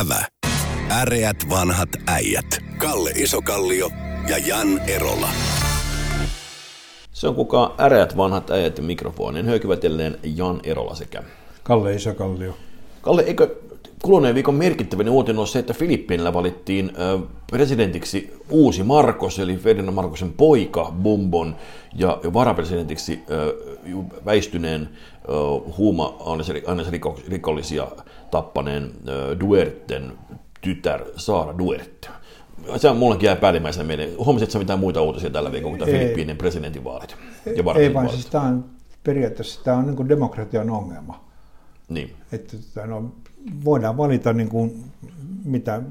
Ävä. Äreät vanhat äijät. Kalle Isokallio ja Jan Erola. Se on kuka äreät vanhat äijät ja mikrofonin höykivät jälleen Jan Erola sekä. Kalle Isokallio. Kalle, eikö kuluneen viikon merkittävin uutinen on se, että Filippiinillä valittiin presidentiksi uusi Marcos, eli Ferdinand Marcosin poika Bumbon, ja varapresidentiksi väistyneen huuma-ainesrikollisia tappaneen ö, Duerten tytär Saara Duerte. Se on mullekin jää päällimmäisenä meille. Huomasitko mitään muita uutisia tällä viikolla kuin Filippiinen presidentinvaalit? Ja ei vaan siis tämä on periaatteessa tämä on niin demokratian ongelma. Niin. Että no, voidaan valita niin kuin, mitä,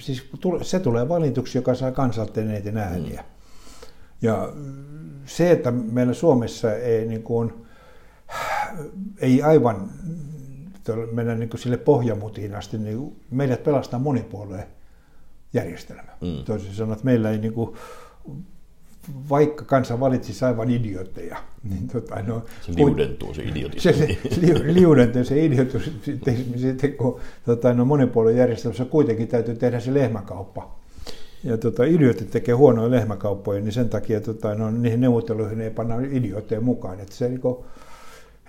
siis se tulee valituksi, joka saa kansalta eniten ääniä. Mm. Ja se, että meillä Suomessa ei, niin kuin, ei aivan mennä niin kuin sille pohjamutiin asti, niin meidät pelastaa monipuolueen järjestelmä. Mm. Toisin sanoen, että meillä ei niin kuin, vaikka kansa valitsisi aivan idiotteja, niin tota, no, se liudentuu se idiotismi. Se, se liudentuu se idiotismi, sitten kun tota, no, monipuolen järjestelmässä kuitenkin täytyy tehdä se lehmäkauppa. Ja tota, idiotit tekee huonoja lehmäkauppoja, niin sen takia tota, no, niihin neuvotteluihin ei panna idiootteja mukaan. Että se, niin kuin,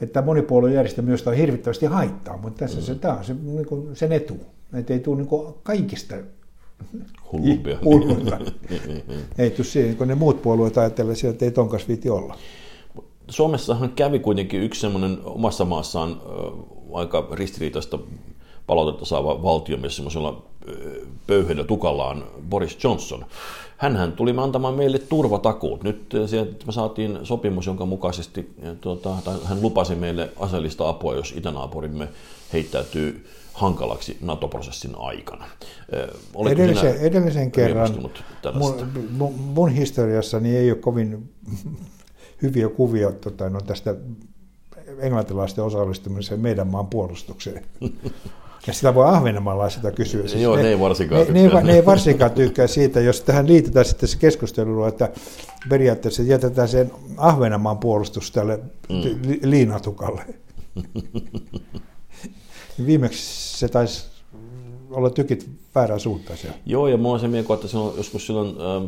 että monipuolueen järjestelmä josta on hirvittävästi haittaa, mutta tässä mm. se, tämä on se, niin kuin, sen etu. Että ei tule niin kuin, kaikista hullumpia. Hullumpia. ei tule siihen, kun ne muut puolueet ajattelevat, että ei tonkas viiti olla. Suomessahan kävi kuitenkin yksi semmoinen omassa maassaan aika ristiriitaista palautetta saava valtiomies semmoisella pöyheillä tukallaan Boris Johnson. Hänhän tuli antamaan meille turvatakuut. Nyt me saatiin sopimus, jonka mukaisesti tuota, tai hän lupasi meille aseellista apua, jos itänaapurimme heittäytyy hankalaksi NATO-prosessin aikana. edellisen, edellisen kerran mun, mun, mun historiassani ei ole kovin hyviä kuvia tota, no, tästä englantilaisten osallistumiseen meidän maan puolustukseen. Ja sitä voi ahvenemmalla sitä kysyä. Siis Joo, ne, ne ei varsinkaan ne, tykkää. Ne, ne ei varsinkaan tykkää siitä, jos tähän liitetään sitten se keskustelu, että periaatteessa jätetään sen Ahvenanmaan puolustus tälle mm. liinatukalle. Viimeksi se taisi olla tykit väärään suuntaan siellä. Joo, ja mulla on se mieko, että on joskus silloin ähm,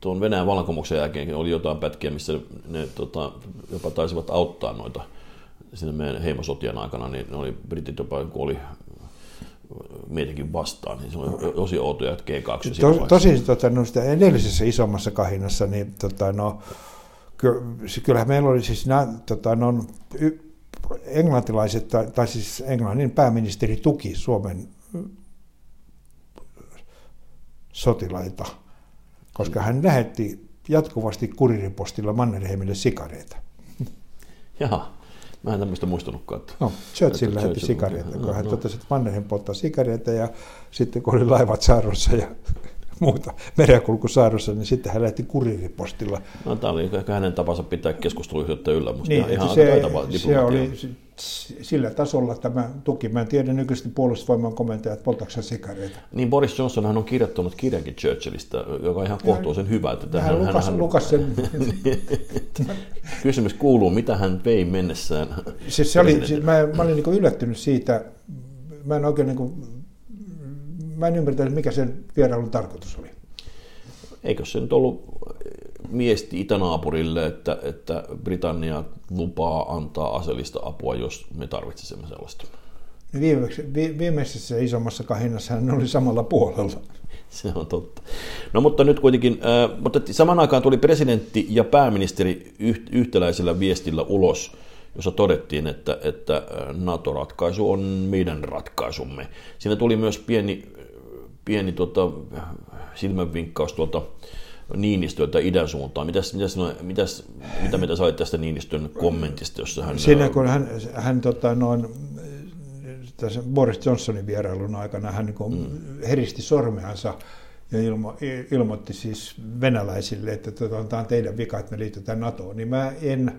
tuon Venäjän vallankumouksen jälkeen oli jotain pätkiä, missä ne tota, jopa taisivat auttaa noita sinne meidän heimosotien aikana, niin ne oli britit jopa kuoli meitäkin vastaan, niin se oli tosi outoja, että G2 to, Tosi tota, no, sitä edellisessä isommassa kahinassa, niin tota, no, kyllähän meillä oli siis nämä, tota, no, englantilaiset, tai, tai siis Englannin pääministeri tuki Suomen sotilaita, koska hän lähetti jatkuvasti kuriripostilla Mannerheimille sikareita. Jaha, mä en tämmöistä muistanutkaan. No, Churchill lähetti sikareita, kun hän totesi, että Mannerheim polttaa sikareita, ja sitten kun oli laivat saarossa ja muuta merenkulkusaarossa, niin sitten hän lähti kuriripostilla. No, tämä oli ehkä hänen tapansa pitää keskusteluyhteyttä yllä, mutta niin, ihan se, se oli sillä tasolla tämä tuki. Mä en tiedä nykyisesti puolustusvoiman komentajat poltakseen sikareita. Niin Boris Johnson on kirjoittanut kirjankin Churchillista, joka on ihan kohtuullisen hyvä. Että hän, hän, lukas, hän, lukas sen. Kysymys kuuluu, mitä hän vei mennessään? Siis se oli, siis mä, mä olin niin yllättynyt siitä, mä en oikein niin mä en ymmärtänyt, mikä sen vierailun tarkoitus oli. Eikö se nyt ollut miesti itänaapurille, että, että Britannia lupaa antaa aseellista apua, jos me tarvitsisimme sellaista? Viimeksi, viimeisessä isommassa kahinnassa hän oli samalla puolella. Se on totta. No mutta nyt kuitenkin, äh, mutta saman aikaan tuli presidentti ja pääministeri yhtäläisellä viestillä ulos, jossa todettiin, että, että NATO-ratkaisu on meidän ratkaisumme. Siinä tuli myös pieni tota, silmänvinkkaus tuolta Niinistöltä idän suuntaan. Mitäs, mitäs, mitäs, mitä mitä sait tästä Niinistön kommentista, jossa hän... Siinä kun hän, hän tota, noin, tässä Boris Johnsonin vierailun aikana hän niin mm. heristi sormeansa ja ilmo, ilmoitti siis venäläisille, että tota, tämä on teidän vika, että me liitytään NATOon, niin mä en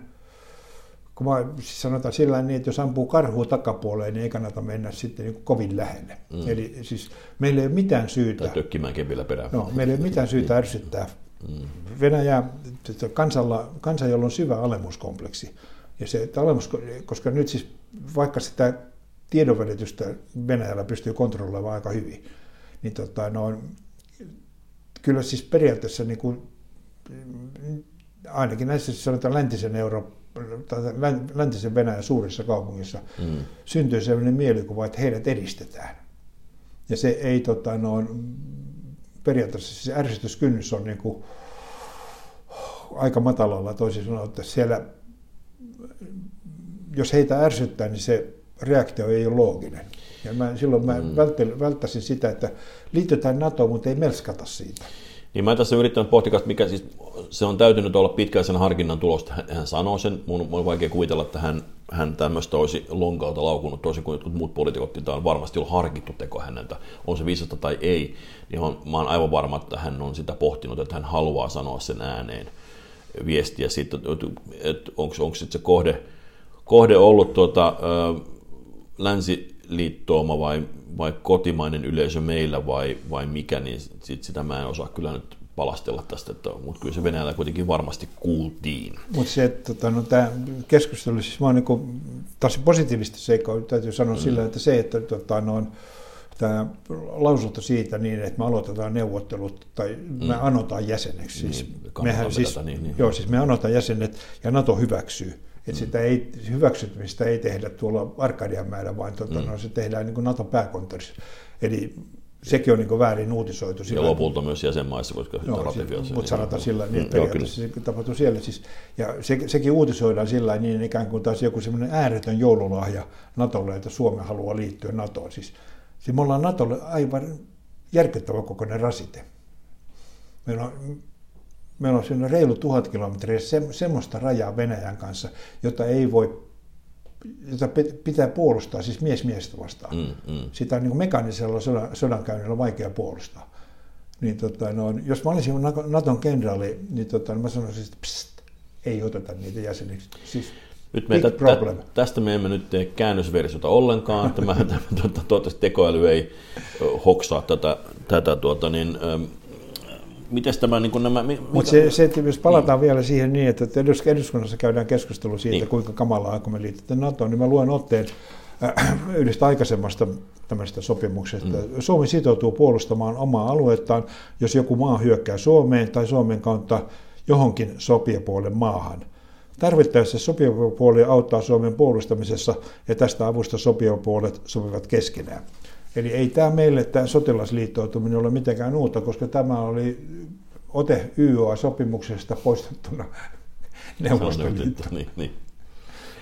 kun mä siis sanotaan sillä niin, että jos ampuu karhua takapuoleen, niin ei kannata mennä sitten niin kovin lähelle. Mm. Eli siis meillä ei ole mitään syytä... Tai tökkimään kevillä perään. No, meillä ei ole mitään syytä ärsyttää mm. Venäjä, kansalla, kansa, jolla on syvä alemuskompleksi. Ja se, että alemus, koska nyt siis vaikka sitä tiedonvälitystä Venäjällä pystyy kontrolloimaan aika hyvin. Niin tota, no, kyllä siis periaatteessa niin kuin, ainakin näissä sanotaan läntisen Euroopan läntisen Venäjän suurissa kaupungissa mm. syntyy sellainen mielikuva, että heidät edistetään. Ja se ei tota, no, periaatteessa se ärsytyskynnys on niin kuin, aika matalalla toisin sanoen, että siellä, jos heitä ärsyttää, niin se reaktio ei ole looginen. Ja mä, silloin mä mm. välttäisin sitä, että liitytään NATOon, mutta ei melskata siitä. Niin mä tässä yrittänyt pohtia, mikä siis, se on täytynyt olla pitkäisen harkinnan tulosta. Hän, sanoo sen, mun, on vaikea kuvitella, että hän, hän tämmöistä olisi lonkalta laukunut, toisin kuin jotkut muut poliitikot, niin tämä on varmasti ollut harkittu teko häneltä, on se viisasta tai ei, niin on, mä oon aivan varma, että hän on sitä pohtinut, että hän haluaa sanoa sen ääneen viestiä siitä, että, onko, se kohde, kohde ollut tuota, länsiliittooma vai, vai kotimainen yleisö meillä vai, vai mikä, niin sit sitä mä en osaa kyllä nyt palastella tästä, että, mutta kyllä se Venäjällä kuitenkin varmasti kuultiin. Mutta se, että tota, no, tämä keskustelu, siis mä oon niin tosi positiivisesti seikka, täytyy sanoa mm. sillä, että se, että tota, no, tämä lausunto siitä niin, että me aloitetaan neuvottelut tai mm. me anotaan jäseneksi. Siis, niin, mehän siis, niin, niin. Joo, siis me anotaan jäsenet ja NATO hyväksyy. Että mm. sitä ei, hyväksymistä ei tehdä tuolla Arkadianmäellä, vaan tuota, mm. no, se tehdään niin kuin NATO pääkonttorissa. Eli sekin on niin väärin uutisoitu. Sillä, ja lopulta myös jäsenmaissa, koska no, ratifioisi. Siis, mutta sanotaan sillä niin, että mm, periaatteessa se tapahtuu siellä. Siis, ja se, sekin uutisoidaan sillä niin ikään kuin taas joku semmoinen ääretön joululahja Natolle, että Suomi haluaa liittyä NATOon. Siis, siis me ollaan Natolle aivan järkyttävä kokoinen rasite. Meillä on, meillä on siinä reilu tuhat kilometriä se, semmoista rajaa Venäjän kanssa, jota ei voi jota pitää puolustaa, siis mies miestä vastaan. Mm, mm. Sitä on niin kuin mekaanisella sodan, sodankäynnillä vaikea puolustaa. Niin, tota, no, jos mä olisin Naton kenraali, niin, tota, niin mä sanoisin, että pst, ei oteta niitä jäseniksi. Siis, nyt me tä, tä, tästä me emme nyt tee käännösversiota ollenkaan. Tämä, toivottavasti tekoäly ei hoksaa tätä, tätä tuota, niin, miten tämä niin nämä... Mutta se, se, että jos palataan niin. vielä siihen niin, että eduskunnassa käydään keskustelu siitä, niin. kuinka kamalaa kun me liitytään NATOon, niin mä luen otteen äh, yhdestä aikaisemmasta tämmöisestä sopimuksesta. Mm. Suomi sitoutuu puolustamaan omaa aluettaan, jos joku maa hyökkää Suomeen tai Suomen kautta johonkin sopijapuolen maahan. Tarvittaessa sopijapuoli auttaa Suomen puolustamisessa ja tästä avusta sopijapuolet sopivat keskenään. Eli ei tämä meille tämä sotilasliittoutuminen ole mitenkään uutta, koska tämä oli ote YOA-sopimuksesta poistettuna Neuvostoliitto. Niin, niin.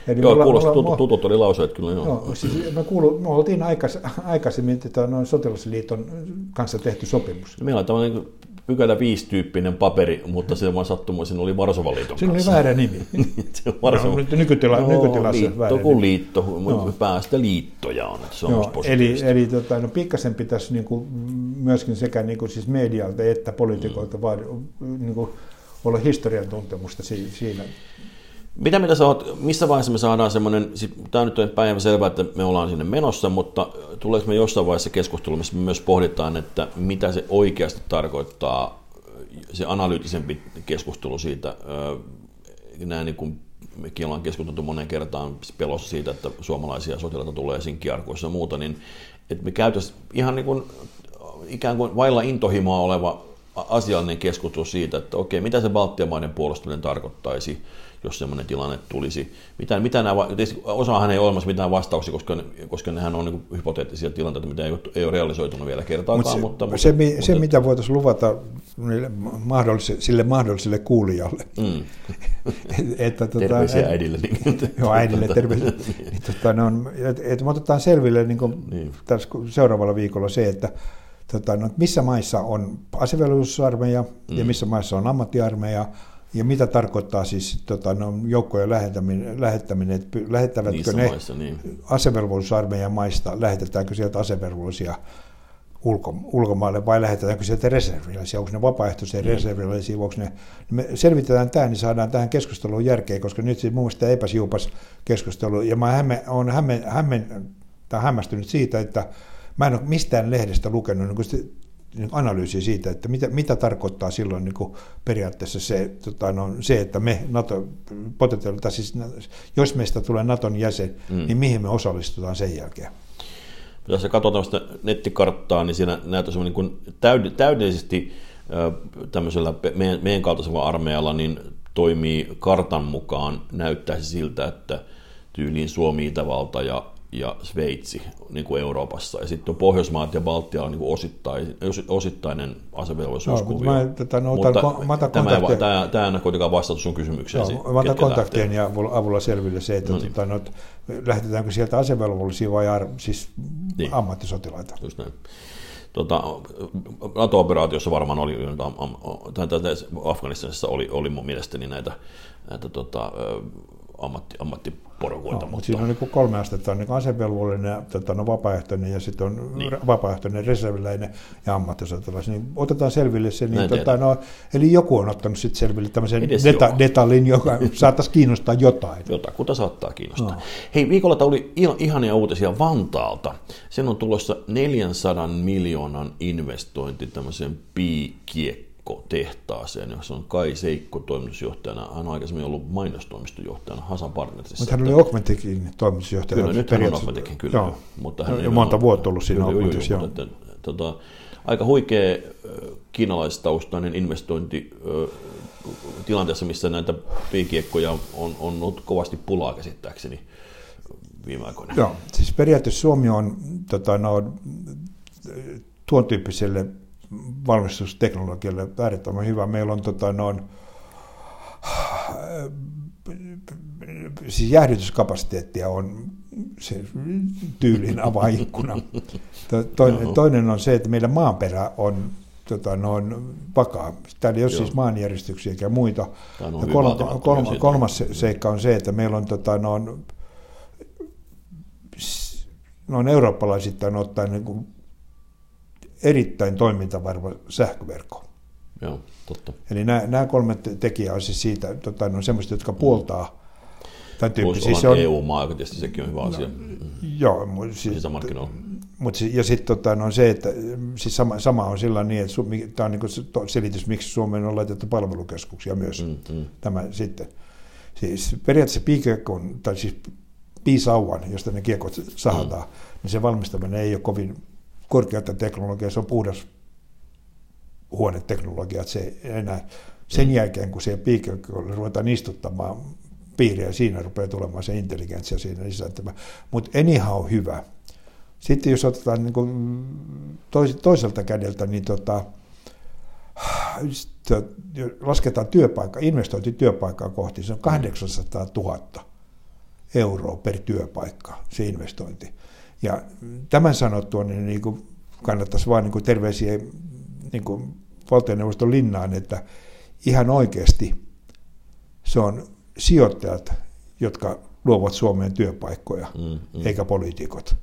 Eli joo, kuulosti tutut, tutut oli lauseet kyllä. Joo. joo siis me, kuulu, me oltiin aikais, aikaisemmin noin sotilasliiton kanssa tehty sopimus. Meillä on tämmöinen pykälä 5 tyyppinen paperi, mutta se vaan sattumoisin oli Varsovan liiton Siinä oli väärä nimi. se Varsova... no, nykytila, no, nykytilassa liitto väärä kuin liitto, no. päästä liittoja on. Että se on no, eli, eli tota, no, pikkasen pitäisi niin kuin, myöskin sekä niin kuin, siis medialta että poliitikoilta mm. vaan, niin kuin, olla historian tuntemusta siinä. Mitä mitä sä oot, missä vaiheessa me saadaan semmoinen, tämä nyt on päivä selvää, että me ollaan sinne menossa, mutta tuleeko me jossain vaiheessa keskustelu, missä me myös pohditaan, että mitä se oikeasti tarkoittaa, se analyyttisempi keskustelu siitä, näin niin kuin mekin ollaan keskusteltu monen kertaan pelossa siitä, että suomalaisia sotilaita tulee sinkkiarkuissa ja muuta, niin että me käytäisiin ihan niin kuin, ikään kuin vailla intohimoa oleva asiallinen keskustelu siitä, että okei, mitä se Baltian maiden puolustaminen tarkoittaisi, jos sellainen tilanne tulisi. Mitä, mitä nämä, osahan ei ole olemassa mitään vastauksia, koska, koska nehän on niin hypoteettisia tilanteita, mitä ei ole, ei ole realisoitunut vielä kertaakaan. Mut se, mutta, se, mutta, se, mitä voitaisiin luvata mahdolliselle, sille mahdolliselle kuulijalle, mm. että, tuota, terveisiä et, äidille. Niin, joo, äidille terveisiä. niin, tuota, ne on, että, että me otetaan selville niin kuin niin. Tässä seuraavalla viikolla se, että tota, no, missä maissa on asevelvollisuusarmeija mm. ja missä maissa on ammattiarmeija, ja mitä tarkoittaa siis tota, no, joukkojen lähettäminen, lähettäminen että lähettävätkö Niissä ne maissa, niin. asevelvollisuusarmeijan maista, lähetetäänkö sieltä asevelvollisia ulko, ulkomaille vai lähetetäänkö sieltä reserviläisiä, onko ne vapaaehtoisia mm. reserviläisiä, onko ne, me selvitetään tämä, niin saadaan tähän keskusteluun järkeä, koska nyt siis mun mielestä epäsiupas keskustelu, ja mä hämme, olen hämme, hämme, hämmästynyt siitä, että mä en ole mistään lehdestä lukenut niin niin analyysi siitä, että mitä, mitä tarkoittaa silloin niin kuin periaatteessa se, tota, no, se, että me NATO, potentiaalisesti, siis jos meistä tulee Naton jäsen, mm. niin mihin me osallistutaan sen jälkeen. Jos sä katsot tämmöistä nettikarttaa, niin siinä näyttäisi niin kuin täyd- täydellisesti tämmöisellä meidän, meidän kaltaisella armeijalla niin toimii kartan mukaan, näyttäisi siltä, että tyyliin Suomi, Itävalta ja ja Sveitsi niin kuin Euroopassa. Ja sitten Pohjoismaat ja Baltia on niin kuin osittain, osittainen asevelvollisuuskuvio. No, mä, tätä, no, mutta mä otan tämä, ei, tämä, tämä ei kuitenkaan vastata sun kysymykseen. No, mä otan kontaktien ja avulla selville se, että no niin. tota, no, lähdetäänkö sieltä asevelvollisia vai ar, siis niin. ammattisotilaita. Just näin. Tota, NATO-operaatiossa varmaan oli, tai Afganistanissa oli, oli mun mielestäni näitä, näitä tota, ammatti, ammattiporukoita. No, mutta siinä on niin kolme astetta, on niin asevelvollinen, tota, no, vapaaehtoinen ja sitten on niin. vapaaehtoinen reserviläinen ja ammattisotilas. Niin otetaan selville se, niin, tota, no, eli joku on ottanut sitten selville tämmöisen deta- detaljin, joka saattaisi kiinnostaa jotain. Jotakuta saattaa kiinnostaa. No. Hei, viikolla tuli ihania uutisia Vantaalta. Sen on tulossa 400 miljoonan investointi tämmöiseen piikiekkoon tehtaaseen, jossa on Kai Seikko toimitusjohtajana. Hän on aikaisemmin ollut mainostoimistojohtajana Hasan Partnersissa. Mutta hän oli Augmentikin toimitusjohtajana. Kyllä, nyt hän on Augmentikin, kyllä. Joo. Mutta hän jo monta vuotta ollut siinä Augmentissa. Joo, mutta, että, tota, aika huikea kiinalaistaustainen investointi tilanteessa, missä näitä piikiekkoja on, on ollut kovasti pulaa käsittääkseni viime aikoina. Joo, siis periaatteessa Suomi on tota, no, tuon tyyppiselle valmistusteknologialle äärettömän hyvä. Meillä on tota, noin, siis jäähdytyskapasiteettia on se tyylin avaikkuna. Toinen, toinen on se, että meidän maanperä on tota, noin vakaa. Täällä ei ole Joo. siis maanjäristyksiä eikä muita. Ja kolma, kolma, kolmas seikka on se, että meillä on tota, noin, noin eurooppalaisittain ottaen niin kuin erittäin toimintavarma sähköverkko. Joo, totta. Eli nämä, nämä kolme tekijää on siis siitä, tota, ne on semmoista, jotka puoltaa tämän tyyppisiä. Siis on EU-maa, tietysti sekin on hyvä no, asia. Joo, siis, mutta ja sitten tota, no se, että siis sama, sama on sillä niin, että tämä on niin selitys, miksi Suomeen on laitettu palvelukeskuksia myös. Mm, mm. Tämä sitten. Siis periaatteessa piikekon, tai siis piisauvan, josta ne kiekot sahataan, mm. niin se valmistaminen ei ole kovin korkeata teknologiaa, se on puhdas huoneteknologia, että se enää sen jälkeen, kun se piikillä ruvetaan istuttamaan piiriä, siinä rupeaa tulemaan se intelligenssia siinä lisääntämään. Mutta anyhow hyvä. Sitten jos otetaan niin kuin toiselta kädeltä, niin tota, lasketaan työpaikka, investointi työpaikkaa kohti, se on 800 000 euroa per työpaikka, se investointi. Ja tämän sanottua, niin, niin kuin kannattaisi vain niin terveisiä niin kuin valtioneuvoston linnaan, että ihan oikeasti se on sijoittajat, jotka luovat Suomeen työpaikkoja, mm, mm. eikä poliitikot.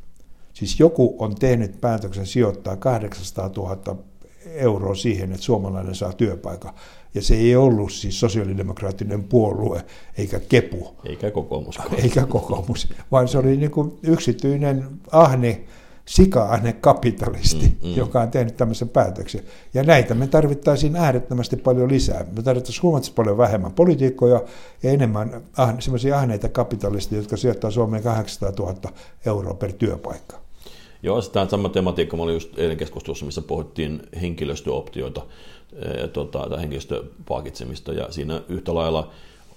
Siis joku on tehnyt päätöksen sijoittaa 800 000 euroa siihen, että suomalainen saa työpaikan. Ja se ei ollut siis sosiaalidemokraattinen puolue, eikä kepu. Eikä kokoomus. Eikä kokoomus, vaan se oli niin kuin yksityinen ahne, sika-ahne kapitalisti, mm, mm. joka on tehnyt tämmöisen päätöksen. Ja näitä me tarvittaisiin äärettömästi paljon lisää. Me tarvittaisiin huomattavasti paljon vähemmän poliitikkoja ja enemmän ahne, semmoisia ahneita kapitalisteja, jotka sijoittaa Suomeen 800 000 euroa per työpaikka. Joo, tämä sama tematiikka, mä olin just eilen keskustelussa, missä pohdittiin henkilöstöoptioita ja tuota, tai henkilöstöpalkitsemista, ja siinä yhtä lailla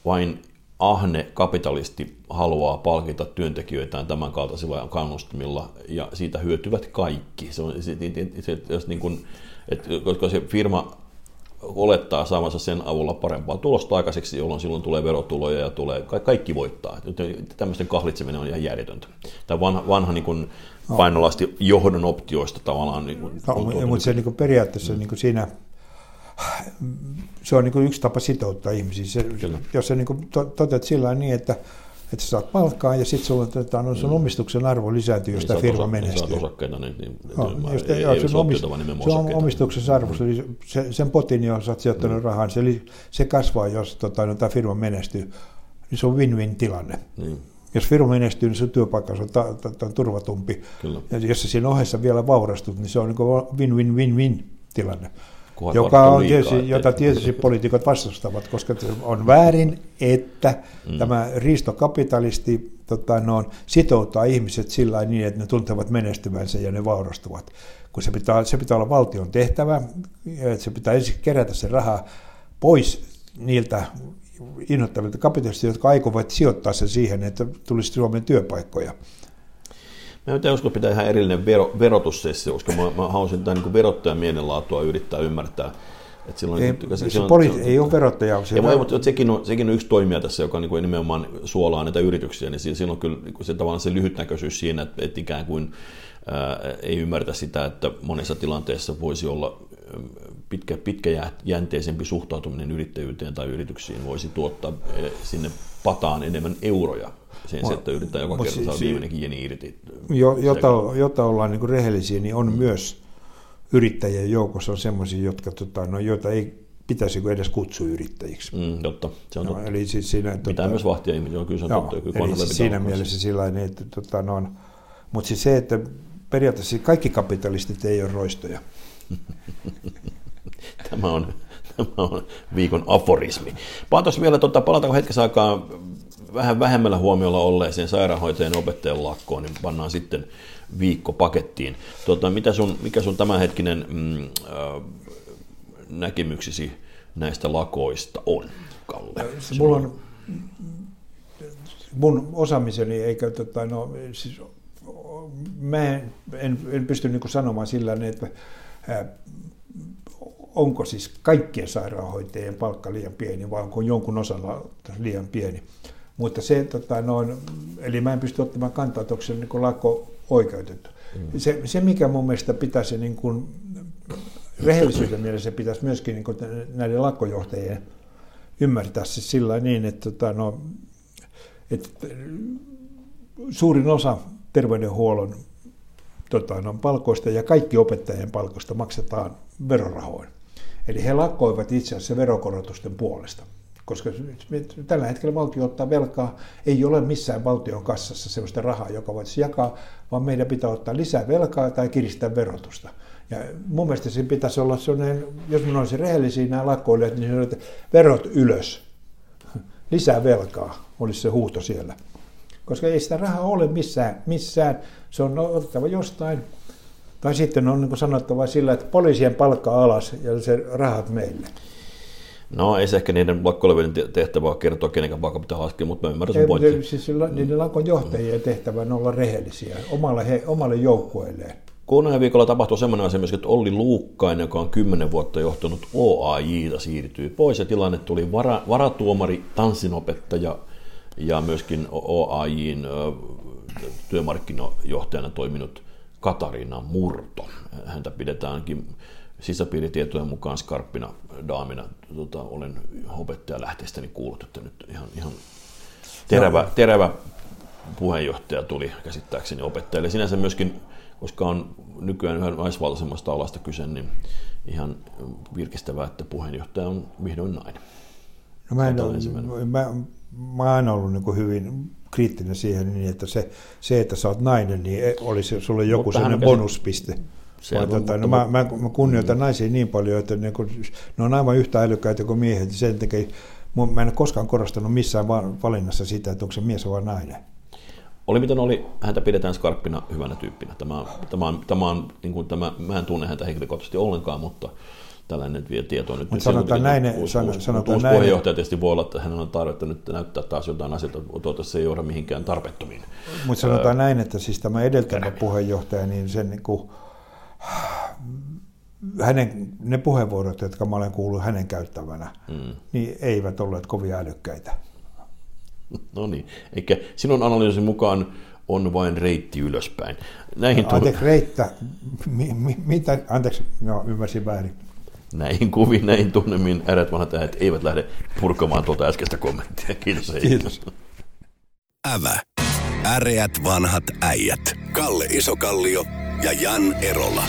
vain ahne kapitalisti haluaa palkita työntekijöitään tämän kaltaisilla kannustimilla, ja siitä hyötyvät kaikki. Se on, se, se, se, niin kuin, että koska se firma olettaa saamansa sen avulla parempaa tulosta aikaiseksi, jolloin silloin tulee verotuloja ja tulee, kaikki voittaa. Tämmöisten kahlitseminen on ihan järjetöntä. Tämä vanha, vanha niin kuin painolasti johdon optioista tavallaan. Niin kuin, no, mutta se niin kuin periaatteessa mm. niin kuin siinä se on niin kuin yksi tapa sitouttaa ihmisiä. Se, jos sä niin kuin toteat sillä niin, että että sä saat palkkaa ja sitten sulla tota, no, sun mm. omistuksen arvo lisääntyy, jos niin tämä firma osa, menestyy. Niin osakkeita, niin, niin no, jos te, ei, ei, sun, omist, sun omistuksen arvo, mm. se, sen potin, jos sä oot sijoittanut mm. rahaa, se, se kasvaa, jos tota, no, tämä firma menestyy. Niin se on win-win tilanne. Mm. Jos firma menestyy, niin sun työpaikka on ta, ta, ta, turvatumpi. Kyllä. Ja jos sä siinä ohessa vielä vaurastut, niin se on niin win-win-win-win tilanne. Joka on liikaa, tietysti, jota tietysti poliitikot vastustavat, koska on väärin, että mm. tämä riistokapitalisti tota, no, sitouttaa ihmiset sillä niin, että ne tuntevat menestyvänsä ja ne vaurastuvat. Kun se pitää, se pitää olla valtion tehtävä, että se pitää ensin kerätä se raha pois niiltä innoittavilta kapitalisteilta, jotka aikovat sijoittaa se siihen, että tulisi Suomen työpaikkoja. Mä en olisiko pitää ihan erillinen vero, verotussessio, koska mä, mä haluaisin tämän niin verottajan mielenlaatua yrittää ymmärtää. Että silloin, ei, se, se, poli- se, ei ole verottaja. Se ja mutta sekin on, sekin on yksi toimija tässä, joka niin kuin nimenomaan suolaa näitä yrityksiä, niin siinä on kyllä niin se, tavallaan se lyhytnäköisyys siinä, että, että ikään kuin ää, ei ymmärtä sitä, että monessa tilanteessa voisi olla pitkä, pitkäjänteisempi suhtautuminen yrittäjyyteen tai yrityksiin voisi tuottaa sinne pataan enemmän euroja sen, että yrittää joka kerta saada viimeinenkin jeni irti. Jo, jota, jota ollaan niin rehellisiä, niin on mm. myös yrittäjien joukossa on sellaisia, jotka, tota, no, joita ei pitäisi edes kutsua yrittäjiksi. Mm, totta, se on no, totta. Eli siis siinä, Pitää tota, myös vahtia ihmisiä, kyllä se on joo, totta. Kyllä eli siis siinä mielessä sillä että tota, no, on, mutta siis se, että periaatteessa kaikki kapitalistit ei ole roistoja. tämä, on, tämä on viikon aforismi. Palataan vielä, tota, palataanko hetkessä aikaa vähän vähemmällä huomiolla olleeseen sairaanhoitajan opettajan lakkoon, niin pannaan sitten viikko pakettiin. Tota, mitä sun, mikä sun tämänhetkinen mm, äh, näkemyksisi näistä lakoista on, Kalle? Se mulla on, mun osaamiseni, eikä tota, no, siis, mä en, en pysty niin sanomaan sillä että äh, onko siis kaikkien sairaanhoitajien palkka liian pieni vai onko jonkun osalla liian pieni. Mutta se, tota, noin, eli mä en pysty ottamaan kantaa, että onko se niin lakko oikeutettu. Mm. Se, se, mikä mun mielestä pitäisi niin kuin, rehellisyyden mielessä pitäisi myöskin niin kuin, näiden lakkojohtajien ymmärtää se sillä niin, että, tota, no, että suurin osa terveydenhuollon tota, no, palkoista ja kaikki opettajien palkoista maksetaan verorahoin. Eli he lakkoivat itse asiassa verokorotusten puolesta koska tällä hetkellä valtio ottaa velkaa, ei ole missään valtion kassassa sellaista rahaa, joka voisi jakaa, vaan meidän pitää ottaa lisää velkaa tai kiristää verotusta. Ja mun mielestä siinä pitäisi olla sellainen, jos minä olisin rehellisiä nämä lakkoilijat, niin se että verot ylös, lisää velkaa, olisi se huuto siellä. Koska ei sitä rahaa ole missään, missään. se on otettava jostain, tai sitten on niin sanottava sillä, että poliisien palkka alas ja se rahat meille. No ei se ehkä niiden lakkoilevien tehtävä ole kertoa, kenen vaikka pitää laskea, mutta mä ymmärrän sun pointin. Siis niiden lakon johtajien tehtävä on olla rehellisiä omalle, he, omalle joukkueelleen. Kuunnelleen viikolla tapahtui semmoinen asia myöskin, että Olli Luukkainen, joka on kymmenen vuotta johtanut OAJta, siirtyy pois ja tilanne tuli vara, varatuomari, tanssinopettaja ja myöskin OAJin työmarkkinojohtajana toiminut Katariina Murto. Häntä pidetäänkin sisäpiiritietojen mukaan skarppina daamina tota, olen opettajalähteestäni kuullut, että nyt ihan, ihan terävä, terävä puheenjohtaja tuli käsittääkseni opettajille. Sinänsä myöskin, koska on nykyään yhä naisvaltaisemmasta alasta kyse, niin ihan virkistävää, että puheenjohtaja on vihdoin nainen. No mä, en ole, mä, mä oon ollut niin hyvin kriittinen siihen, niin että se, se, että sä oot nainen, niin olisi sulle joku sellainen bonuspiste. Vai, tota, no, mä, mä, mä kunnioitan mm. naisia niin paljon, että ne, kun, ne on aivan yhtä älykkäitä kuin miehet. Sen takia mä en ole koskaan korostanut missään valinnassa sitä, että onko se mies vai nainen. Oli miten oli, häntä pidetään skarppina hyvänä tyyppinä. Tämä, tämä on, tämä on, niin kuin tämä, mä en tunne häntä henkilökohtaisesti ollenkaan, mutta tällainen vie tietoa nyt. Mutta sanotaan näin, uusi, san, uusi, sanotaan uusi näin. puheenjohtaja tietysti voi olla, että hänellä on tarvetta nyt näyttää taas jotain asioita, toivottavasti se ei johda mihinkään tarpeettomiin. Mutta sanotaan öö, näin, että siis tämä edeltävä puheenjohtaja, niin sen niin kuin, hänen, ne puheenvuorot, jotka mä olen kuullut hänen käyttävänä, mm. niin eivät olleet kovin älykkäitä. No niin, eikä sinun analyysin mukaan on vain reitti ylöspäin. Näihin no, anteeksi, reittä, mi, mi, mitä, anteeksi, no, ymmärsin väärin. Näihin kuviin, näihin tunnemiin ärät vanhat äänet eivät lähde purkamaan tuota äskeistä kommenttia. Kiitos. Kiitos. Ävä. Äreät vanhat äijät. Kalle Isokallio ja Jan Erola.